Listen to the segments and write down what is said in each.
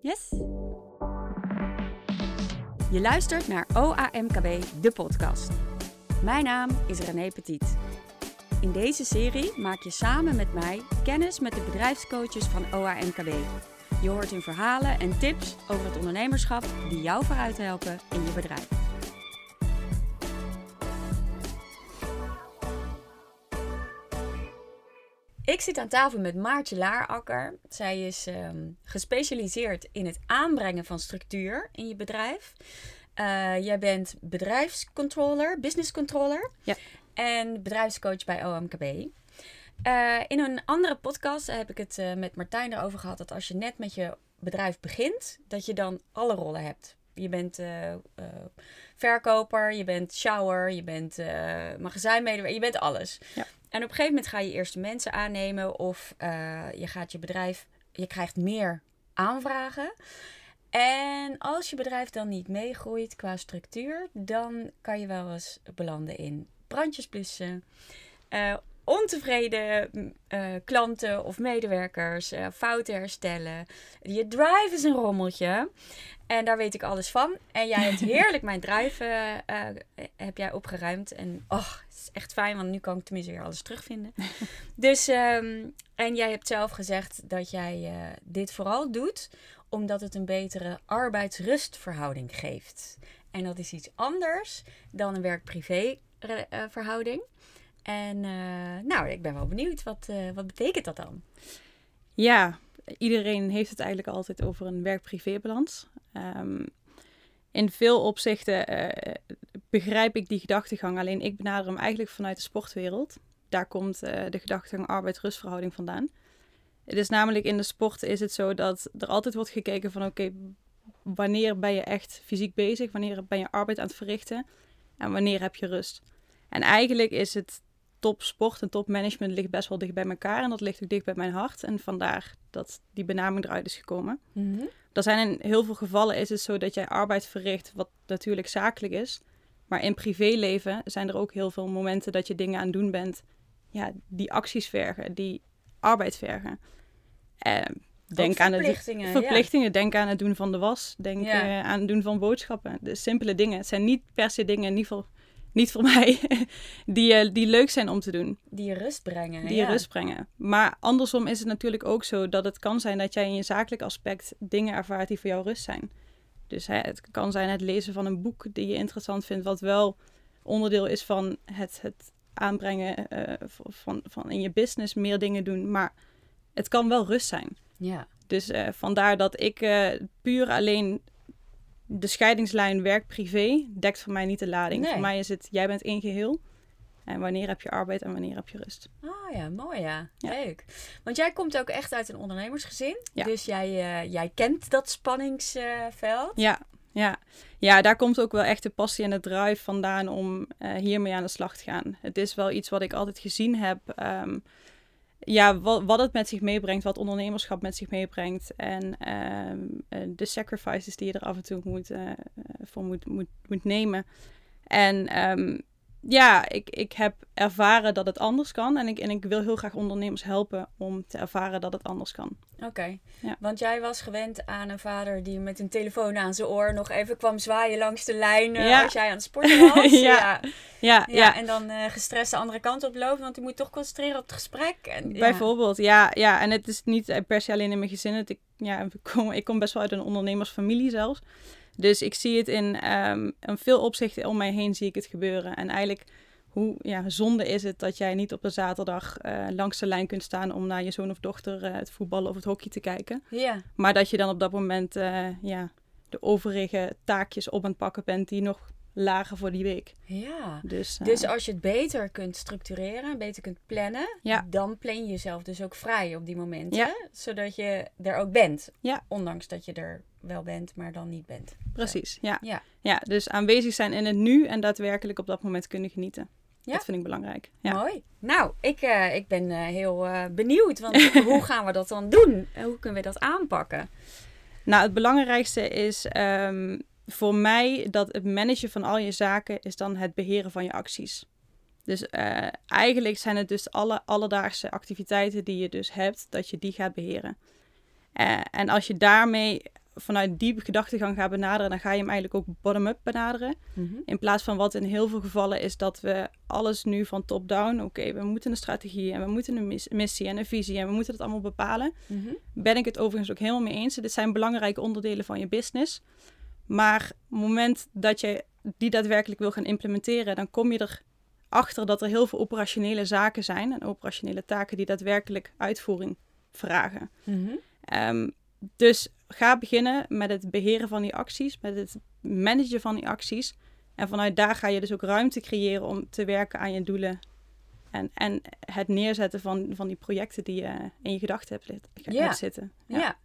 Yes? Je luistert naar OAMKB, de podcast. Mijn naam is René Petit. In deze serie maak je samen met mij kennis met de bedrijfscoaches van OAMKB. Je hoort hun verhalen en tips over het ondernemerschap die jou vooruit helpen in je bedrijf. Ik zit aan tafel met Maartje Laarakker. Zij is ehm, gespecialiseerd in het aanbrengen van structuur in je bedrijf. Uh, jij bent bedrijfscontroller, business controller Ja. en bedrijfscoach bij OMKB. Eh, in een andere podcast heb ik het eh, met Martijn erover gehad dat als je net met je bedrijf begint, dat je dan alle rollen hebt. Je bent verkoper, je bent shower, je bent eh magazijnmedewerker, je bent alles. Ja. En op een gegeven moment ga je eerst mensen aannemen of eh, je gaat je bedrijf, je krijgt meer aanvragen. En als je bedrijf dan niet meegroeit qua structuur, dan kan je wel eens belanden in brandjes blussen, eh, ontevreden eh, klanten of medewerkers, eh, fouten herstellen. Je drive is een rommeltje. En daar weet ik alles van. En jij hebt heerlijk mijn drive eh, heb jij opgeruimd. En oh, het is echt fijn, want nu kan ik tenminste weer alles terugvinden. dus, ehm, en jij hebt zelf gezegd dat jij dit vooral doet omdat het een betere arbeidsrustverhouding geeft. En dat is iets anders dan een werk-privé verhouding. En eh, nou, ik ben wel benieuwd, wat, eh, wat betekent dat dan? Ja, iedereen heeft het eigenlijk altijd over een werk-privé-balans. Ehm, in veel opzichten eh, begrijp ik die gedachtegang, alleen ik benader hem eigenlijk vanuit de sportwereld. Daar komt de gedachtegang arbeid-rustverhouding vandaan. Het is namelijk in de sport is het zo dat er altijd wordt gekeken van oké, wanneer ben je echt fysiek bezig, wanneer ben je arbeid aan het verrichten en wanneer heb je rust. En eigenlijk is het topsport en topmanagement ligt best wel dicht bij elkaar. En dat ligt ook dicht bij mijn hart. En vandaar dat die benaming eruit is gekomen. Er zijn in heel veel gevallen is het zo dat jij arbeid verricht, wat natuurlijk zakelijk is. Maar in privéleven zijn er ook heel veel momenten dat je dingen aan het doen bent. Ja, die acties vergen, die arbeid vergen. Eh, denk aan het verplichtingen, ja. verplichtingen. Denk aan het doen van de was. Denk Ja. eh, aan het doen van boodschappen. De simpele dingen. Het zijn niet per se dingen, in ieder geval niet voor mij, die, eh, die leuk zijn om te doen Die je rust brengen. die je rust brengen. Maar andersom is het natuurlijk ook zo dat het kan zijn dat jij in je zakelijk aspect dingen ervaart die voor jou rust zijn. Dus hè, het kan zijn het lezen van een boek die je interessant vindt, wat wel onderdeel is van het, het aanbrengen eh, van, van, in je business meer dingen doen. Maar het kan wel rust zijn. Ja. Dus eh, vandaar dat ik puur alleen de scheidingslijn werk-privé dekt voor mij niet de lading. Nee. Voor mij is het, jij bent één geheel. En wanneer heb je arbeid en wanneer heb je rust? Oh ja, mooi ja. Ja. Leuk. Want jij komt ook echt uit een ondernemersgezin. Ja. Dus jij, eh, jij kent dat spanningsveld. Ja, ja. ja, daar komt ook wel echt de passie en de drive vandaan om eh, hiermee aan de slag te gaan. Het is wel iets wat ik altijd gezien heb. ehm, ja, wat, wat het met zich meebrengt, wat ondernemerschap met zich meebrengt. En ehm, eh, de sacrifices die je er af en toe moet, eh, eh, voor moet, moet, moet nemen. En ehm, ja, ik, ik heb ervaren dat het anders kan. En ik, en ik wil heel graag ondernemers helpen om te ervaren dat het anders kan. Oké. Ja. Want jij was gewend aan een vader die met een telefoon aan zijn oor nog even kwam zwaaien langs de lijn Ja. als jij aan het sporten was. Ja. ja. Ja. En dan eh gestrest de andere kant oplopen, want je moet toch concentreren op het gesprek. En. Bijvoorbeeld, ja, ja. En het is niet eh, per se alleen in mijn gezin. Het, ik, ja, ik, kom, ik kom best wel uit een ondernemersfamilie zelfs. Dus ik zie het in, in veel opzichten om mij heen zie ik het gebeuren. En eigenlijk, hoe ja, zonde is het dat jij niet op een zaterdag eh, langs de lijn kunt staan om naar je zoon of dochter eh, het voetballen of het hockey te kijken. Ja. Maar dat je dan op dat moment eh, ja, de overige taakjes op aan het pakken bent die nog lagen voor die week. Ja. Dus, eh, Dus als je het beter kunt structureren, beter kunt plannen, Ja. dan plan je jezelf dus ook vrij op die momenten. Ja. Zodat je er ook bent. Ja. Ondanks dat je er wel bent, maar dan niet bent. precies, ja. Ja. ja. Dus aanwezig zijn in het nu en daadwerkelijk op dat moment kunnen genieten. Ja. Dat vind ik belangrijk. Ja. Mooi. Nou, ik, eh, ik ben eh, heel benieuwd. Want hoe gaan we dat dan doen? En hoe kunnen we dat aanpakken? Nou, het belangrijkste is ehm, voor mij dat het managen van al je zaken is dan het beheren van je acties. Dus eh, eigenlijk zijn het dus alle alledaagse activiteiten die je dus hebt, dat je die gaat beheren. Eh, en als je daarmee vanuit die gedachtegang gaat benaderen, dan ga je hem eigenlijk ook bottom-up benaderen. Mhm. In plaats van wat in heel veel gevallen is dat we alles nu van top-down, oké, we moeten een strategie en we moeten een mis- missie en een visie en we moeten het allemaal bepalen. Mhm. Ben ik het overigens ook helemaal mee eens. Dit zijn belangrijke onderdelen van je business. Maar op het moment dat je die daadwerkelijk wil gaan implementeren, dan kom je erachter dat er heel veel operationele zaken zijn en operationele taken die daadwerkelijk uitvoering vragen. Mhm. Ehm, dus ga beginnen met het beheren van die acties, met het managen van die acties. En vanuit daar ga je dus ook ruimte creëren om te werken aan je doelen. En, en het neerzetten van, van die projecten die je in je gedachten hebt, Ja. zitten. Ja. ja.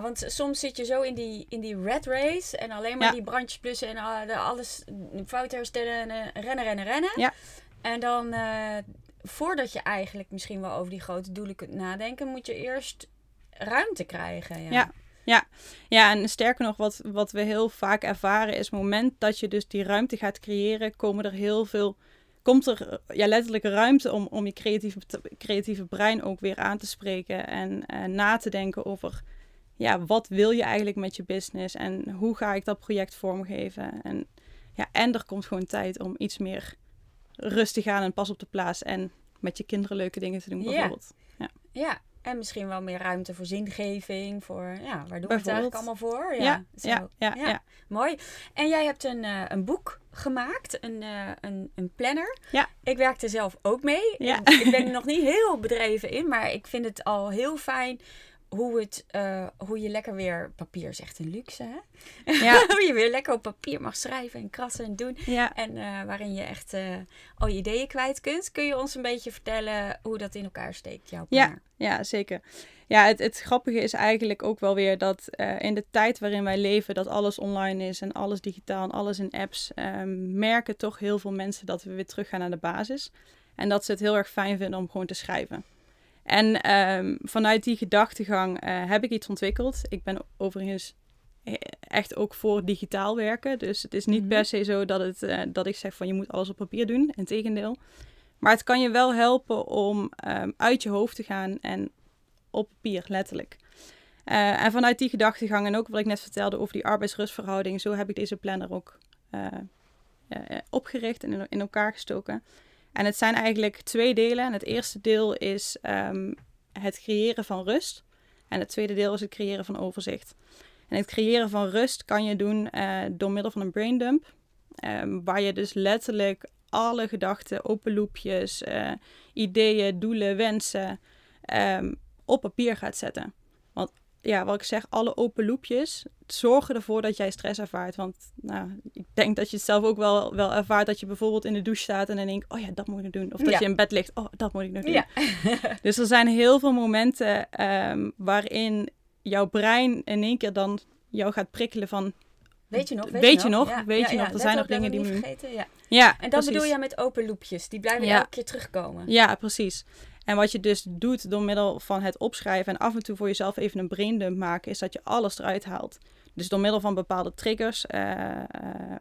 Want soms zit je zo in die, in die red race en alleen maar Ja. die brandjes plussen en ah, alles fout herstellen en eh, rennen, rennen, rennen. Ja. En dan, eh, voordat je eigenlijk misschien wel over die grote doelen kunt nadenken, moet je eerst ruimte krijgen. Ja. Ja. Ja, en sterker nog, wat, wat we heel vaak ervaren is... het moment dat je dus die ruimte gaat creëren... komen er heel veel... komt er eh, ja, letterlijk ruimte om, om je creatieve, creatieve brein ook weer aan te spreken... en eh, na te denken over... ja, wat wil je eigenlijk met je business... en hoe ga ik dat project vormgeven... en, ja, en er komt gewoon tijd om iets meer rustig aan en pas op de plaats... en met je kinderen leuke dingen te doen Ja. bijvoorbeeld. Ja, en misschien wel meer ruimte voor zingeving, voor, ja, waar doen we het eigenlijk allemaal voor? Ja, zo. ja, ja, Ja. Mooi. En jij hebt een, eh, een boek gemaakt, een, eh, een, een planner. Ja. Ik werk er zelf ook mee. Ik, ik ben er nog niet heel bedreven in, maar ik vind het al heel fijn hoe, het, eh, hoe je lekker weer... Papier is echt een luxe, hè? Ja. hoe je weer lekker op papier mag schrijven en krassen en doen. ja. En eh, waarin je echt eh, al je ideeën kwijt kunt. Kun je ons een beetje vertellen hoe dat in elkaar steekt, jouw Ja. planner? Ja, zeker. Ja, het, het grappige is eigenlijk ook wel weer dat in de tijd waarin wij leven, dat alles online is en alles digitaal en alles in apps, ehm, merken toch heel veel mensen dat we weer teruggaan naar de basis. En dat ze het heel erg fijn vinden om gewoon te schrijven. En ehm, vanuit die gedachtegang eh, heb ik iets ontwikkeld. Ik ben overigens eh, echt ook voor digitaal werken. Dus het is niet Mhm. per se zo dat, het, eh, dat ik zeg van je moet alles op papier doen. Integendeel. Maar het kan je wel helpen om ehm, uit je hoofd te gaan en op papier, letterlijk. En vanuit die gedachtegang en ook wat ik net vertelde over die arbeidsrustverhouding, zo heb ik deze planner ook opgericht en in, in elkaar gestoken. En het zijn eigenlijk twee delen. En het eerste deel is ehm, het creëren van rust. En het tweede deel is het creëren van overzicht. En het creëren van rust kan je doen eh, door middel van een braindump. ehm, waar je dus letterlijk alle gedachten, open loopjes, eh, ideeën, doelen, wensen ehm, op papier gaat zetten. Want ja, wat ik zeg, alle open loopjes zorgen ervoor dat jij stress ervaart. Want nou, ik denk dat je het zelf ook wel, wel ervaart dat je bijvoorbeeld in de douche staat en dan denkt, oh ja, dat moet ik nog doen. Of dat Ja. je in bed ligt, oh, dat moet ik nog doen. Ja. Dus er zijn heel veel momenten ehm, waarin jouw brein in één keer dan jou gaat prikkelen van, Weet je nog? Weet je nog? Ja, Weet je nog? Er zijn nog dingen die niet vergeten. Ja. ja, En dat precies. bedoel je met open loopjes. Die blijven elke keer terugkomen. Ja, precies. En wat je dus doet door middel van het opschrijven en af en toe voor jezelf even een braindump maken, is dat je alles eruit haalt. Dus door middel van bepaalde triggers eh, eh,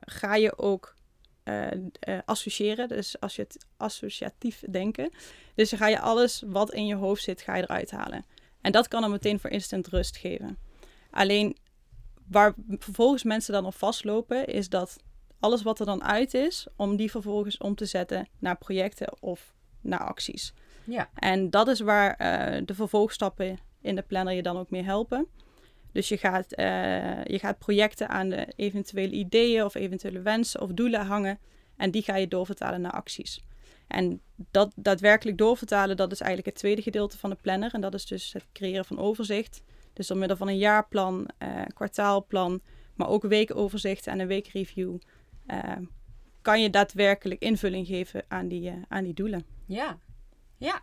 ga je ook eh, associëren, dus als je het associatief denken. Dus dan ga je alles wat in je hoofd zit, ga je eruit halen. En dat kan dan meteen voor instant rust geven. Alleen waar vervolgens mensen dan op vastlopen, is dat alles wat er dan uit is, om die vervolgens om te zetten naar projecten of naar acties. Ja. En dat is waar eh, de vervolgstappen in de planner je dan ook mee helpen. Dus je gaat, eh, je gaat projecten aan de eventuele ideeën of eventuele wensen of doelen hangen. En die ga je doorvertalen naar acties. En dat daadwerkelijk doorvertalen, dat is eigenlijk het tweede gedeelte van de planner. En dat is dus het creëren van overzicht. Dus door middel van een jaarplan, eh, kwartaalplan, maar ook weekoverzicht en een weekreview. kan je daadwerkelijk invulling geven aan die, aan die doelen. Ja. Ja.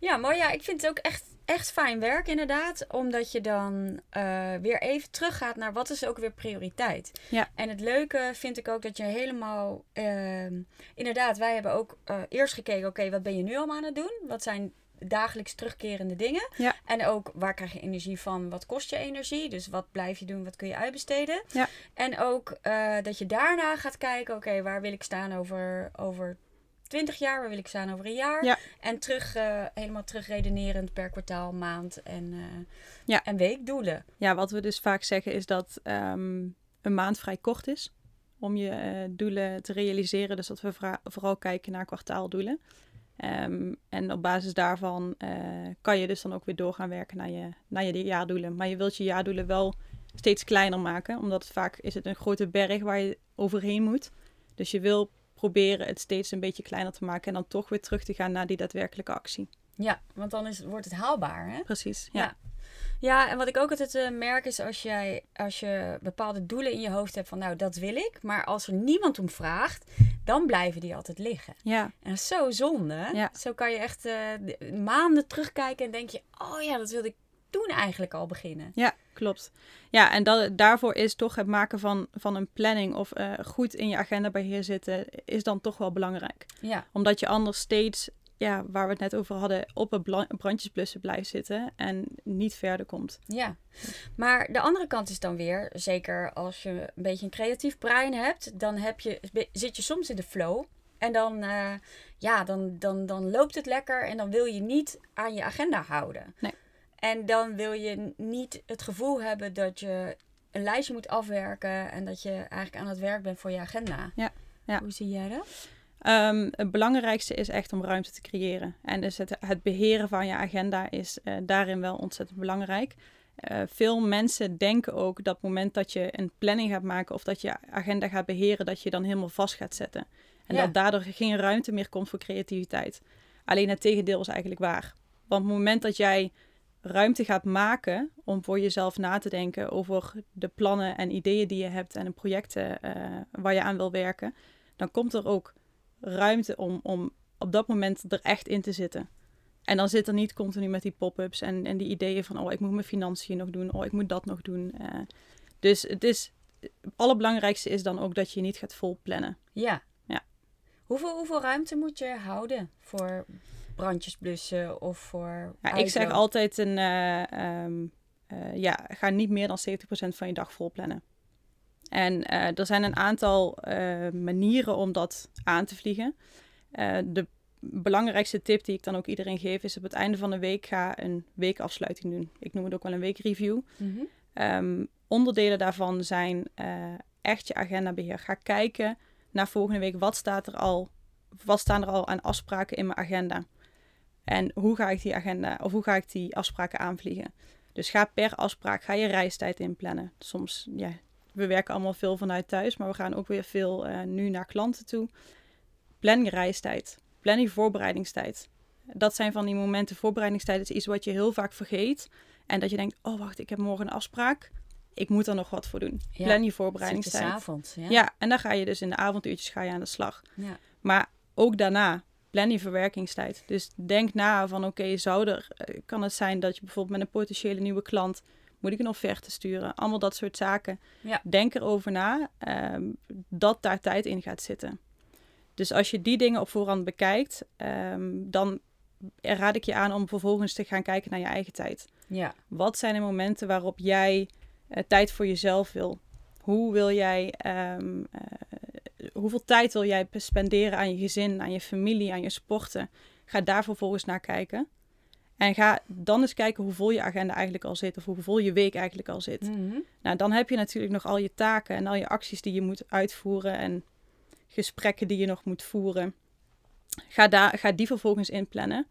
Ja, maar ja, ik vind het ook echt, echt fijn werk inderdaad. Omdat je dan eh, weer even teruggaat naar wat is ook weer prioriteit. Ja. En het leuke vind ik ook dat je helemaal... ehm, inderdaad, wij hebben ook eh, eerst gekeken... Oké, wat ben je nu allemaal aan het doen? Wat zijn dagelijks terugkerende dingen? Ja. En ook waar krijg je energie van? Wat kost je energie? Dus wat blijf je doen? Wat kun je uitbesteden? Ja. En ook eh, dat je daarna gaat kijken... Oké, waar wil ik staan over, over 20 jaar, waar wil ik staan over een jaar. Ja. En terug, eh, helemaal terug redenerend per kwartaal, maand en, eh Ja. en weekdoelen. Ja, wat we dus vaak zeggen is dat ehm, een maand vrij kort is om je eh, doelen te realiseren. Dus dat we vooral kijken naar kwartaaldoelen. Ehm, en op basis daarvan kan je dus dan ook weer door gaan werken naar je, naar je jaardoelen. Maar je wilt je jaardoelen wel steeds kleiner maken, omdat het vaak is het een grote berg waar je overheen moet. Dus je wil proberen het steeds een beetje kleiner te maken en dan toch weer terug te gaan naar die daadwerkelijke actie. Ja, want dan is, wordt het haalbaar, hè? Precies, Ja. ja. Ja, en wat ik ook altijd eh, merk is als jij als je bepaalde doelen in je hoofd hebt van nou dat wil ik, maar als er niemand om vraagt, dan blijven die altijd liggen. Ja, En dat is zo zonde. Ja. Zo kan je echt eh, de- maanden terugkijken en denk je, oh ja, dat wilde ik toen eigenlijk al beginnen. Ja, klopt. Ja, en dat, daarvoor is toch het maken van, van een planning of eh, goed in je agenda beheer zitten, is dan toch wel belangrijk. Ja, Omdat je anders steeds, ja, waar we het net over hadden, op het brandjesblussen blijft zitten en niet verder komt. ja. Maar de andere kant is dan weer, zeker als je een beetje een creatief brein hebt, dan heb je, zit je soms in de flow. En dan, eh, ja, dan, dan, dan loopt het lekker en dan wil je niet aan je agenda houden. Nee. En dan wil je niet het gevoel hebben dat je een lijstje moet afwerken en dat je eigenlijk aan het werk bent voor je agenda. Ja, ja. Hoe zie jij dat? Ehm, het belangrijkste is echt om ruimte te creëren. En dus het, het beheren van je agenda is eh, daarin wel ontzettend belangrijk. Eh, veel mensen denken ook dat het moment dat je een planning gaat maken of dat je agenda gaat beheren, dat je dan helemaal vast gaat zetten. En Ja. dat daardoor geen ruimte meer komt voor creativiteit. Alleen het tegendeel is eigenlijk waar. Want op het moment dat jij ruimte gaat maken om voor jezelf na te denken over de plannen en ideeën die je hebt en de projecten eh, waar je aan wil werken, dan komt er ook ruimte om, om op dat moment er echt in te zitten. En dan zit er niet continu met die pop-ups en, en die ideeën van, oh, ik moet mijn financiën nog doen, oh, ik moet dat nog doen. Eh, dus het is, het allerbelangrijkste is dan ook dat je niet gaat vol plannen. Ja. Ja. Hoeveel, hoeveel ruimte moet je houden voor brandjes blussen of voor. Ja, ik zeg altijd een, eh, ehm, eh, ja, ga niet meer dan 70% van je dag vol plannen. En eh, er zijn een aantal manieren om dat aan te vliegen. De belangrijkste tip die ik dan ook iedereen geef is op het einde van de week ga een weekafsluiting doen. Ik noem het ook wel een weekreview. Ehm, onderdelen daarvan zijn echt je agendabeheer. Ga kijken naar volgende week. Wat staat er al? Wat staan er al aan afspraken in mijn agenda? En hoe ga ik die agenda of hoe ga ik die afspraken aanvliegen? Dus ga per afspraak, ga je reistijd inplannen. Soms, ja, we werken allemaal veel vanuit thuis, maar we gaan ook weer veel eh, nu naar klanten toe. Plan je reistijd. Plan je voorbereidingstijd. Dat zijn van die momenten. Voorbereidingstijd is iets wat je heel vaak vergeet. En dat je denkt, oh wacht, ik heb morgen een afspraak. Ik moet er nog wat voor doen. Ja, Plan je voorbereidingstijd. avonds. Ja. Ja. en dan ga je dus in de avonduurtjes ga je aan de slag. Ja. Maar ook daarna, plan je verwerkingstijd. Dus denk na van oké, zou er, eh, kan het zijn dat je bijvoorbeeld met een potentiële nieuwe klant, moet ik een offerte sturen? Allemaal dat soort zaken. Ja. Denk erover na ehm, dat daar tijd in gaat zitten. Dus als je die dingen op voorhand bekijkt, ehm, dan raad ik je aan om vervolgens te gaan kijken naar je eigen tijd. ja. Wat zijn de momenten waarop jij eh, tijd voor jezelf wil? Hoe wil jij, ehm, eh, hoeveel tijd wil jij spenderen aan je gezin, aan je familie, aan je sporten? Ga daar vervolgens naar kijken. En ga dan eens kijken hoe vol je agenda eigenlijk al zit, of hoe vol je week eigenlijk al zit. Mhm. Nou, dan heb je natuurlijk nog al je taken en al je acties die je moet uitvoeren en gesprekken die je nog moet voeren. Ga, daar, ga die vervolgens inplannen.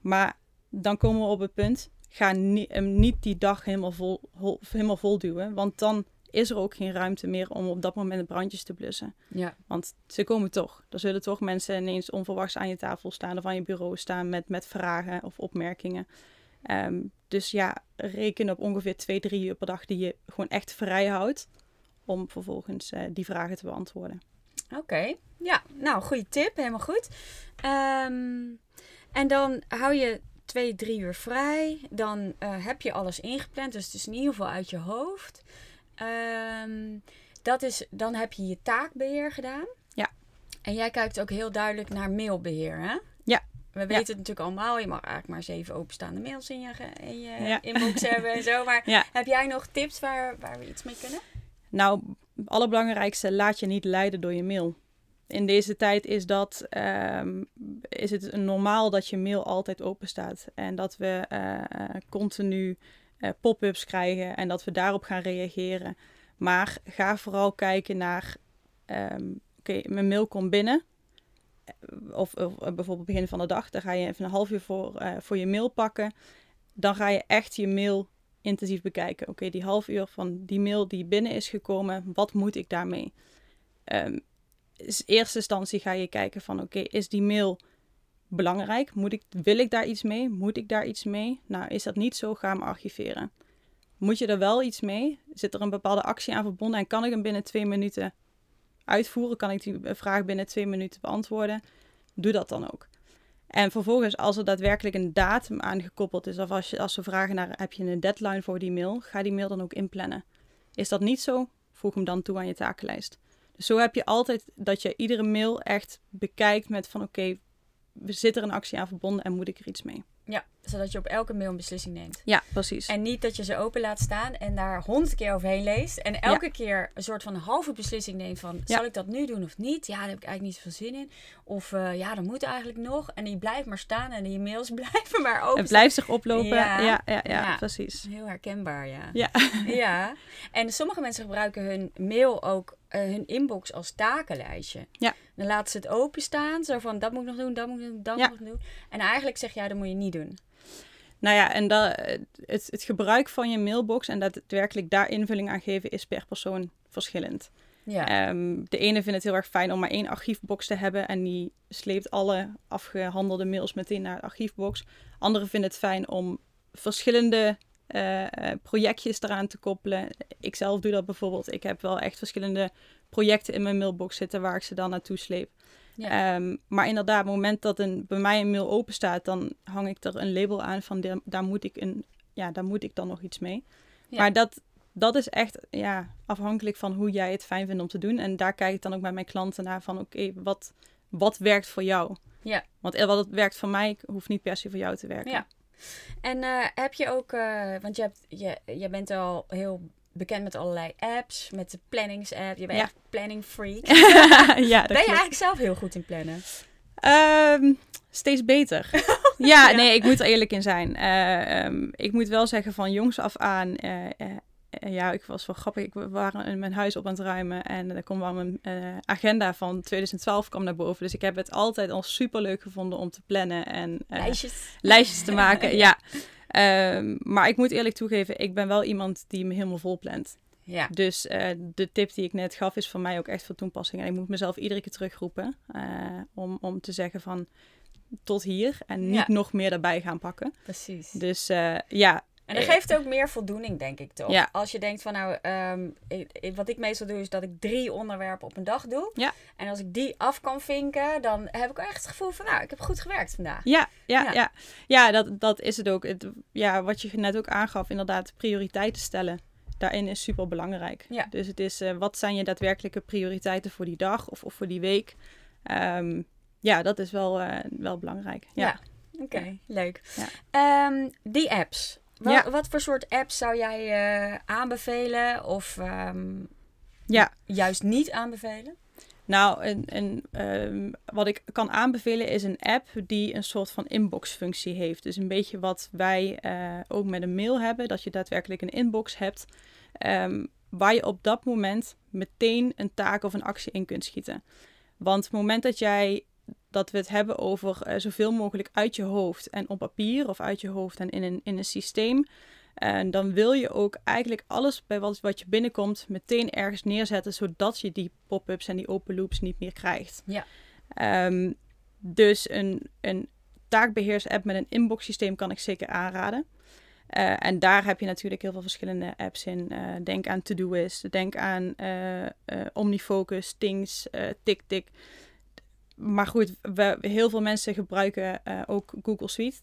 Maar dan komen we op het punt, ga hem niet die dag helemaal vol, hol- helemaal vol duwen. Want dan is er ook geen ruimte meer om op dat moment de brandjes te blussen. ja. Want ze komen toch. Er zullen toch mensen ineens onverwachts aan je tafel staan of aan je bureau staan met, met vragen of opmerkingen. Ehm, dus ja, reken op ongeveer twee, drie uur per dag die je gewoon echt vrij houdt om vervolgens eh, die vragen te beantwoorden. Oké. Ja, nou, goede tip. Helemaal goed. Ehm, en dan hou je twee, drie uur vrij. Dan eh, heb je alles ingepland. Dus het is in ieder geval uit je hoofd. Ehm, dat is, dan heb je je taakbeheer gedaan. Ja. En jij kijkt ook heel duidelijk naar mailbeheer, hè? Ja. We weten het natuurlijk allemaal. Je mag eigenlijk maar zeven openstaande mails in je, in je Ja. inbox hebben en zo. Maar Ja. heb jij nog tips waar, waar we iets mee kunnen? Nou, het allerbelangrijkste, laat je niet leiden door je mail. in deze tijd is, dat, ehm, is het normaal dat je mail altijd open staat. En dat we eh, continu uh, pop-ups krijgen en dat we daarop gaan reageren. Maar ga vooral kijken naar, ehm, oké, mijn mail komt binnen. Of, of, bijvoorbeeld begin van de dag, dan ga je even een half uur voor, voor je mail pakken. Dan ga je echt je mail intensief bekijken. Oké, die half uur van die mail die binnen is gekomen, wat moet ik daarmee? Um, in eerste instantie ga je kijken van oké, is die mail belangrijk? Moet ik, wil ik daar iets mee? Moet ik daar iets mee? Nou, is dat niet zo, ga hem archiveren. Moet je er wel iets mee? Zit er een bepaalde actie aan verbonden en kan ik hem binnen twee minuten uitvoeren? Kan ik die vraag binnen twee minuten beantwoorden? Doe dat dan ook. En vervolgens, als er daadwerkelijk een datum aan gekoppeld is, of als, je, als ze vragen naar heb je een deadline voor die mail, ga die mail dan ook inplannen. Is dat niet zo? Voeg hem dan toe aan je takenlijst. Dus zo heb je altijd dat je iedere mail echt bekijkt met van oké, zitten er een actie aan verbonden en moet ik er iets mee. Ja, zodat je op elke mail een beslissing neemt. Ja, precies. En niet dat je ze open laat staan en daar honderd keer overheen leest. En elke keer een soort van halve beslissing neemt van... zal ik dat nu doen of niet? Ja, daar heb ik eigenlijk niet zoveel zin in. Of uh, ja, dat moet eigenlijk nog. En die blijft maar staan en die mails blijven maar open. Het blijft zich oplopen. Ja, ja, ja, ja, precies. Heel herkenbaar, ja. Ja. ja. En sommige mensen gebruiken hun mail ook hun inbox als takenlijstje. Ja. Dan laten ze het openstaan. Zo van, dat moet ik nog doen, dat moet ik doen, dat moet ik nog doen. En eigenlijk zeg jij, dat moet je niet doen. Nou ja, en dat, het, het gebruik van je mailbox en daadwerkelijk daar invulling aan geven is per persoon verschillend. Ja. Um, de ene vindt het heel erg fijn om maar één archiefbox te hebben en die sleept alle afgehandelde mails meteen naar de archiefbox. Anderen vinden het fijn om verschillende uh, projectjes eraan te koppelen. Ik zelf doe dat bijvoorbeeld. Ik heb wel echt verschillende projecten in mijn mailbox zitten waar ik ze dan naartoe sleep. Ja. Um, maar inderdaad, op het moment dat een, bij mij een mail open staat, dan hang ik er een label aan van de, daar, moet ik een, ja, daar moet ik dan nog iets mee. Ja. Maar dat, dat is echt ja, afhankelijk van hoe jij het fijn vindt om te doen. En daar kijk ik dan ook bij mijn klanten naar van oké, wat, wat werkt voor jou? Ja. Want wat werkt voor mij, hoeft niet per se voor jou te werken. Ja. En uh, heb je ook, uh, want je, hebt, je, je bent al heel bekend met allerlei apps, met de planningsapp. Je bent ja. echt planning freak. ja, ben je eigenlijk zelf heel goed in plannen? Um, steeds beter. ja, nee, ik moet er eerlijk in zijn. Uh, um, ik moet wel zeggen van jongs af aan. Ja, ik was wel grappig. Ik we waren in mijn huis op aan het ruimen en er kwam wel mijn agenda van 2012 kwam naar boven. Dus ik heb het altijd al super leuk gevonden om te plannen en lijstjes. lijstjes te maken. ja. Um, maar ik moet eerlijk toegeven, ik ben wel iemand die me helemaal vol plant. Ja. Dus uh, de tip die ik net gaf is voor mij ook echt van toepassing. En ik moet mezelf iedere keer terugroepen om, om te zeggen van tot hier en niet ja. nog meer daarbij gaan pakken. Precies. Dus ja, en dat geeft ook meer voldoening, denk ik toch? Ja. Als je denkt van nou, um, ik, wat ik meestal doe is dat ik drie onderwerpen op een dag doe. Ja. En als ik die af kan vinken, dan heb ik echt het gevoel van nou, ik heb goed gewerkt vandaag. Ja, ja, ja. ja. ja dat, dat is het ook. Het, ja, wat je net ook aangaf, inderdaad, prioriteiten stellen. Daarin is super belangrijk. Ja. Dus het is, uh, wat zijn je daadwerkelijke prioriteiten voor die dag of, of voor die week? Um, ja, dat is wel, uh, wel belangrijk. Ja. ja. Oké, okay, leuk. Um, die apps. Wat, ja. wat voor soort apps zou jij uh, aanbevelen of um, ja. juist niet aanbevelen? Nou, um, wat ik kan aanbevelen is een app die een soort van inbox-functie heeft. Dus een beetje wat wij uh, ook met een mail hebben, dat je daadwerkelijk een inbox hebt, um, waar je op dat moment meteen een taak of een actie in kunt schieten. Want het moment dat jij dat we het hebben over uh, zoveel mogelijk uit je hoofd en op papier of uit je hoofd en in een, in een systeem. En dan wil je ook eigenlijk alles bij wat, wat je binnenkomt meteen ergens neerzetten, zodat je die pop-ups en die open loops niet meer krijgt. Ja. Um, dus een, een taakbeheers-app met een inbox systeem kan ik zeker aanraden. Uh, en daar heb je natuurlijk heel veel verschillende apps in. Uh, denk aan Todoist, denk aan uh, Omnifocus, Things, TickTick maar goed, we, heel veel mensen gebruiken uh, ook Google Suite.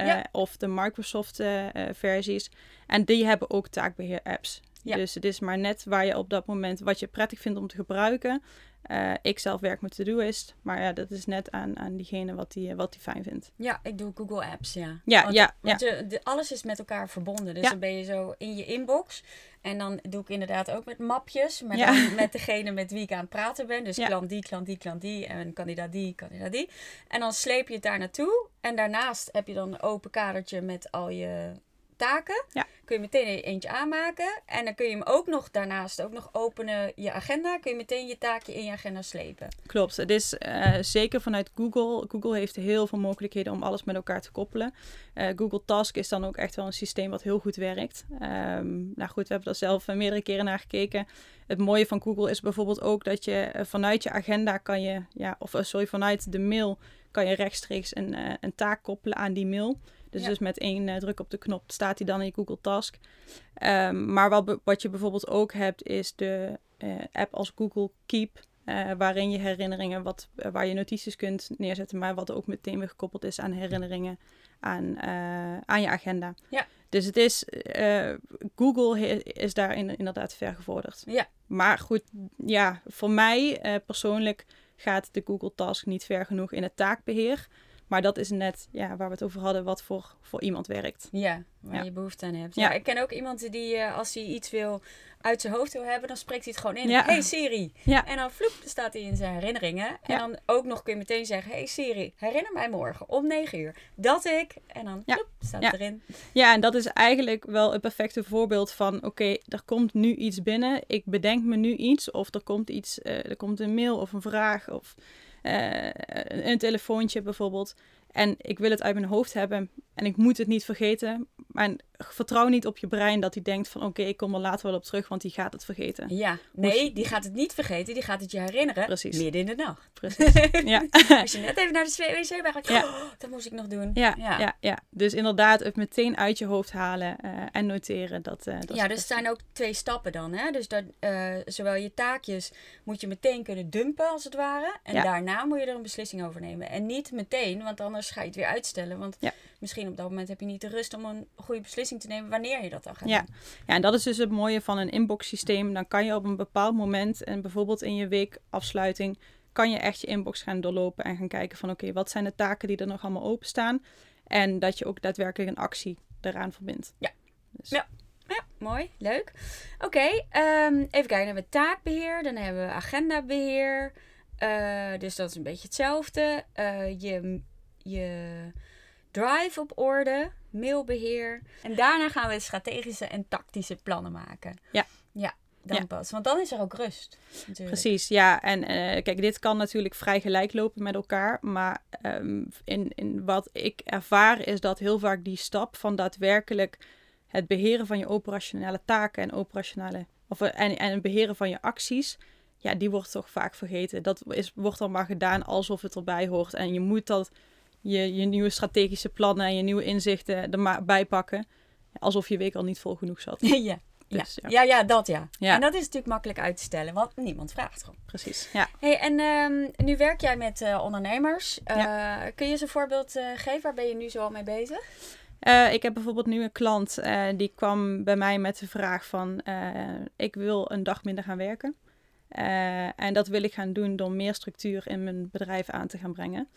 Uh, ja. Of de Microsoft uh, versies. En die hebben ook taakbeheer apps. Ja. Dus het is maar net waar je op dat moment wat je prettig vindt om te gebruiken. Ik zelf werk met Todoist. Maar ja, dat is net aan, aan diegene wat die, wat die fijn vindt. Ja, ik doe Google Apps, ja. Ja, want, ja. Want ja. Je, de, alles is met elkaar verbonden. Dus ja. dan ben je zo in je inbox. En dan doe ik inderdaad ook met mapjes. Maar Ja. dan met degene met wie ik aan het praten ben. Dus klant die, klant die, klant die. En kandidaat die, kandidaat die. En dan sleep je het daar naartoe. En daarnaast heb je dan een open kadertje met al je taken. Ja. Kun je meteen er eentje aanmaken. En dan kun je hem ook nog daarnaast ook nog openen je agenda. Kun je meteen je taakje in je agenda slepen. Klopt. Het is eh, zeker vanuit Google. Google heeft heel veel mogelijkheden om alles met elkaar te koppelen. Eh, Google Task is dan ook echt wel een systeem wat heel goed werkt. Ehm, nou goed, we hebben daar zelf eh, meerdere keren naar gekeken. Het mooie van Google is bijvoorbeeld ook dat je vanuit je agenda kan je, ja, of sorry, vanuit de mail kan je rechtstreeks een, een taak koppelen aan die mail. Dus, Ja. dus met één eh, druk op de knop staat die dan in je Google Task. Ehm, maar wat, wat je bijvoorbeeld ook hebt, is de eh, app als Google Keep. eh, waarin je herinneringen, wat, waar je notities kunt neerzetten, maar wat ook meteen weer gekoppeld is aan herinneringen aan, aan je agenda. Ja. Dus het is, Google is daarin inderdaad ver gevorderd. Ja. Maar goed, ja, voor mij persoonlijk gaat de Google Task niet ver genoeg in het taakbeheer. Maar dat is net ja, waar we het over hadden, wat voor, voor iemand werkt. Ja, waar Ja. je behoefte aan hebt. Ja. Ja. ik ken ook iemand die eh, als hij iets wil uit zijn hoofd wil hebben, dan spreekt hij het gewoon in. Ja. Hey Siri. Ja. En dan vloep, staat hij in zijn herinneringen. En dan ook nog kun je meteen zeggen, hey Siri, herinner mij morgen om 9 uur dat ik. En dan vloep, staat het erin. Ja, en dat is eigenlijk wel het perfecte voorbeeld van: oké, er komt nu iets binnen, ik bedenk me nu iets, of er komt iets, eh, er komt een mail of een vraag of eh, een telefoontje bijvoorbeeld. En ik wil het uit mijn hoofd hebben en ik moet het niet vergeten. Maar vertrouw niet op je brein dat hij denkt van oké, ik kom er later wel op terug, want die gaat het vergeten. Ja, nee, die gaat het niet vergeten, die gaat het je herinneren. Precies. Midden in de nacht. Precies. Ja. Als je net even naar de wc bent, Ja. oh, dat moest ik nog doen. Ja, ja. ja. Ja, Dus inderdaad, het meteen uit je hoofd halen eh, en noteren. Dat, eh, dat ja, dus het zijn ook twee stappen dan. Hè? Dus dat, eh, zowel je taakjes moet je meteen kunnen dumpen, als het ware. En Ja. daarna moet je er een beslissing over nemen. En niet meteen, want anders ga je het weer uitstellen. Want Ja. Misschien op dat moment heb je niet de rust om een goede beslissing te nemen wanneer je dat dan gaat Ja. doen. Ja, en dat is dus het mooie van een inbox systeem. Dan kan je op een bepaald moment, en bijvoorbeeld in je weekafsluiting, kan je echt je inbox gaan doorlopen en gaan kijken van oké, wat zijn de taken die er nog allemaal openstaan? En dat je ook daadwerkelijk een actie eraan verbindt. Ja. Dus, Ja. Ja, mooi, leuk. Oké, ehm, even kijken. Dan hebben we taakbeheer, dan hebben we agendabeheer. Eh, dus dat is een beetje hetzelfde. Eh, je, je drive op orde, mailbeheer. En daarna gaan we strategische en tactische plannen maken. Ja. Ja, dan Ja. pas. Want dan is er ook rust. Natuurlijk. Precies, ja. En eh, kijk, dit kan natuurlijk vrij gelijk lopen met elkaar. Maar ehm, in, in wat ik ervaar is dat heel vaak die stap van daadwerkelijk het beheren van je operationele taken en operationele of, eh, en, en het beheren van je acties, ja, die wordt toch vaak vergeten. Dat is, wordt dan maar gedaan alsof het erbij hoort. En je moet dat je, je nieuwe strategische plannen en je nieuwe inzichten er maar bij pakken. Alsof je week al niet vol genoeg zat. ja. Dus, ja. Ja, ja, dat ja. Ja. En dat is natuurlijk makkelijk uit te stellen, want niemand vraagt erom. Precies. Ja. Hey, en ehm, nu werk jij met eh, ondernemers. Eh, Kun je eens een voorbeeld eh, geven? Waar ben je nu zo mee bezig? Ik heb bijvoorbeeld nu een klant die kwam bij mij met de vraag van ik wil een dag minder gaan werken. En dat wil ik gaan doen door meer structuur in mijn bedrijf aan te gaan brengen.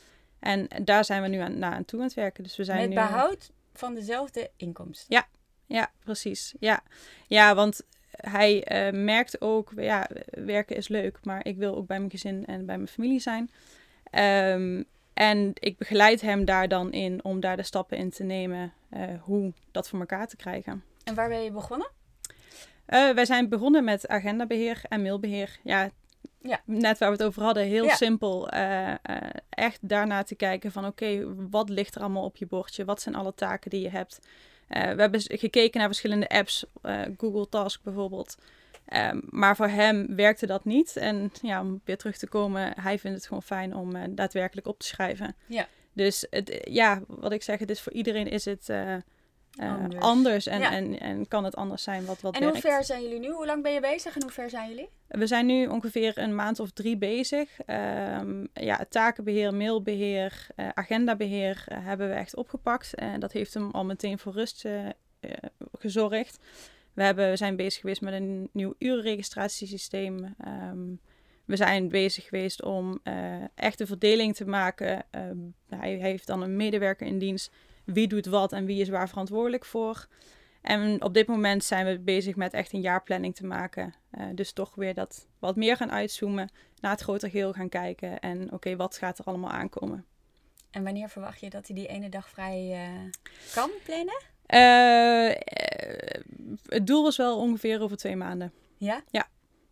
En daar zijn we nu aan, naar aan toe aan het werken. Dus we zijn met nu, behoud van dezelfde inkomsten. Ja, precies. Ja, ja want hij eh, merkt ook, ja, werken is leuk, maar ik wil ook bij mijn gezin en bij mijn familie zijn. Ehm, en ik begeleid hem daar dan in om daar de stappen in te nemen eh, hoe dat voor elkaar te krijgen. En waar ben je begonnen? Eh, wij zijn begonnen met agendabeheer en mailbeheer. Ja, Ja. net waar we het over hadden, heel Ja. simpel. Eh, eh, echt daarna te kijken van oké, wat ligt er allemaal op je bordje? Wat zijn alle taken die je hebt? Eh, we hebben gekeken naar verschillende apps, Google Task bijvoorbeeld. Ehm, maar voor hem werkte dat niet. En ja, om weer terug te komen, hij vindt het gewoon fijn om daadwerkelijk op te schrijven. Ja. Dus het, ja, wat ik zeg, het is voor iedereen is het Anders. anders. En, Ja. en, en kan het anders zijn wat, wat En hoe ver zijn jullie nu? Hoe lang ben je bezig en hoe ver zijn jullie? We zijn nu ongeveer een maand of drie bezig. Ehm, ja, takenbeheer, mailbeheer, eh, agendabeheer eh, hebben we echt opgepakt. En dat heeft hem al meteen voor rust eh, eh, gezorgd. We, hebben, we zijn bezig geweest met een nieuw urenregistratiesysteem. Ehm, we zijn bezig geweest om eh, echt een verdeling te maken. Ehm, hij heeft dan een medewerker in dienst. Wie doet wat en wie is waar verantwoordelijk voor? En op dit moment zijn we bezig met echt een jaarplanning te maken. Uh, dus toch weer dat wat meer gaan uitzoomen, naar het grotere geheel gaan kijken. En oké, wat gaat er allemaal aankomen? En wanneer verwacht je dat hij die ene dag vrij uh, kan plannen? Uh, het doel was wel ongeveer over twee maanden. Ja? Ja.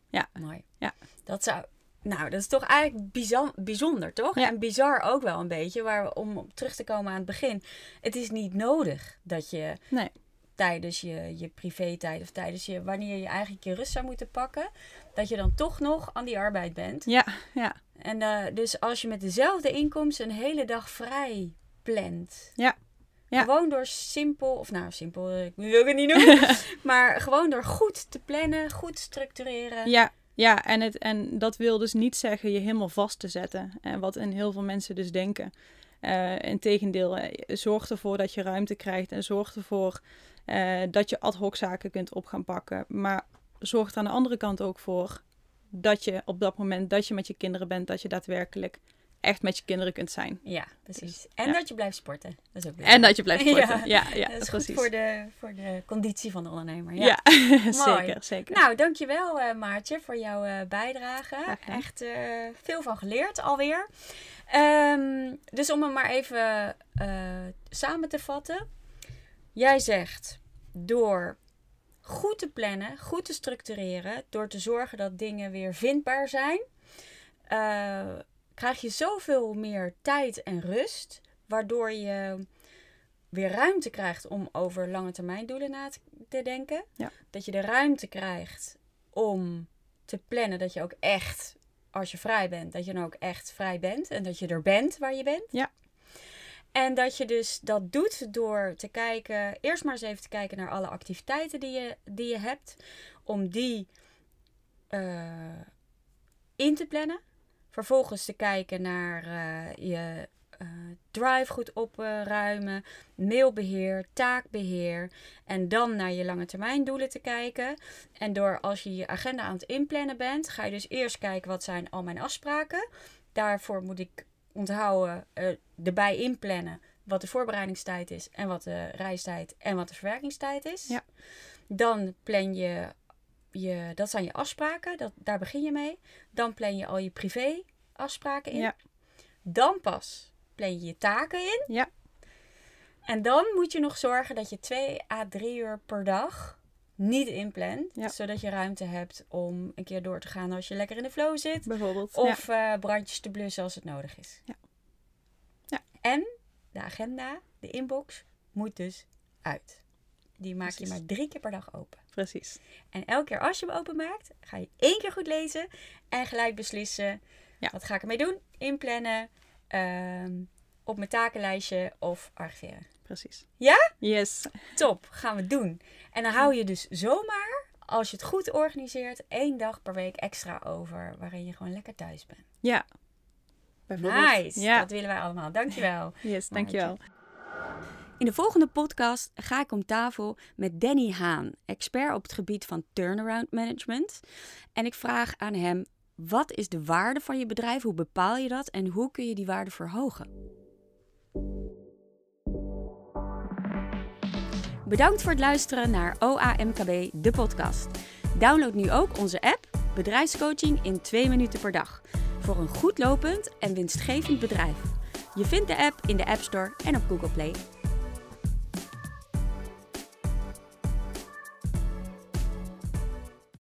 ja. Mooi. Ja. Dat zou... Nou, dat is toch eigenlijk bijzonder, toch? Ja. En bizar ook wel een beetje, waar we, om terug te komen aan het begin. Het is niet nodig dat je Nee. tijdens je, je privé-tijd of tijdens je, wanneer je eigenlijk je rust zou moeten pakken, dat je dan toch nog aan die arbeid bent. Ja, ja. En eh, dus als je met dezelfde inkomsten een hele dag vrij plant. Ja. Ja. Gewoon door simpel, of nou simpel, eh, ik wil het niet noemen. maar gewoon door goed te plannen, goed te structureren. Ja, ja en, het, en dat wil dus niet zeggen je helemaal vast te zetten. En wat in heel veel mensen dus denken. Uh, Integendeel, eh, zorg ervoor dat je ruimte krijgt en zorg ervoor uh, dat je ad hoc zaken kunt op gaan pakken. Maar zorg er aan de andere kant ook voor dat je op dat moment dat je met je kinderen bent, dat je daadwerkelijk echt met je kinderen kunt zijn. Ja, precies. Dus, en ja. dat je blijft sporten. Dat is ook En dat je blijft sporten. Ja, Ja, ja, dat is precies. goed voor de, voor de conditie van de ondernemer. Ja. Zeker, zeker. Nou, dankjewel uh, Maartje voor jouw uh, bijdrage. Echt uh, veel van geleerd alweer. Um, dus om het maar even samen te vatten. Jij zegt door goed te plannen, goed te structureren, door te zorgen dat dingen weer vindbaar zijn, uh, krijg je zoveel meer tijd en rust, waardoor je weer ruimte krijgt om over lange termijn doelen na te denken. Ja. Dat je de ruimte krijgt om te plannen dat je ook echt, als je vrij bent, dat je dan ook echt vrij bent en dat je er bent waar je bent. Ja. En dat je dus dat doet door te kijken, eerst maar eens even te kijken naar alle activiteiten die je, die je hebt, om die uh, in te plannen. Vervolgens te kijken naar uh, je uh, drive goed opruimen, mailbeheer, taakbeheer. En dan naar je lange termijn doelen te kijken. En door als je je agenda aan het inplannen bent, ga je dus eerst kijken wat zijn al mijn afspraken. Daarvoor moet ik onthouden, uh, erbij inplannen wat de voorbereidingstijd is en wat de reistijd en wat de verwerkingstijd is. Ja. Dan plan je, je, dat zijn je afspraken, dat, daar begin je mee. Dan plan je al je privé afspraken in. Ja. Dan pas plan je je taken in. Ja. En dan moet je nog zorgen dat je 2 à 3 uur per dag niet inplant. Ja. Zodat je ruimte hebt om een keer door te gaan als je lekker in de flow zit. Bijvoorbeeld. Of uh, brandjes te blussen als het nodig is. Ja. Ja. En de agenda, de inbox, moet dus uit. Die maak Precies. je maar drie keer per dag open. Precies. En elke keer als je hem openmaakt, ga je één keer goed lezen en gelijk beslissen. Ja. Wat ga ik ermee doen? Inplannen, ehm, op mijn takenlijstje of archiveren. Precies. Ja? Yes. Top, gaan we doen. En dan hou je dus zomaar, als je het goed organiseert, één dag per week extra over. Waarin je gewoon lekker thuis bent. Ja. Nice, Ja. dat willen wij allemaal. Dankjewel. Yes, dankjewel. In de volgende podcast ga ik om tafel met Danny Haan, expert op het gebied van turnaround management. En ik vraag aan hem: wat is de waarde van je bedrijf? Hoe bepaal je dat en hoe kun je die waarde verhogen? Bedankt voor het luisteren naar OAMKB, de podcast. Download nu ook onze app Bedrijfscoaching in 2 minuten per dag. Voor een goed lopend en winstgevend bedrijf. Je vindt de app in de App Store en op Google Play.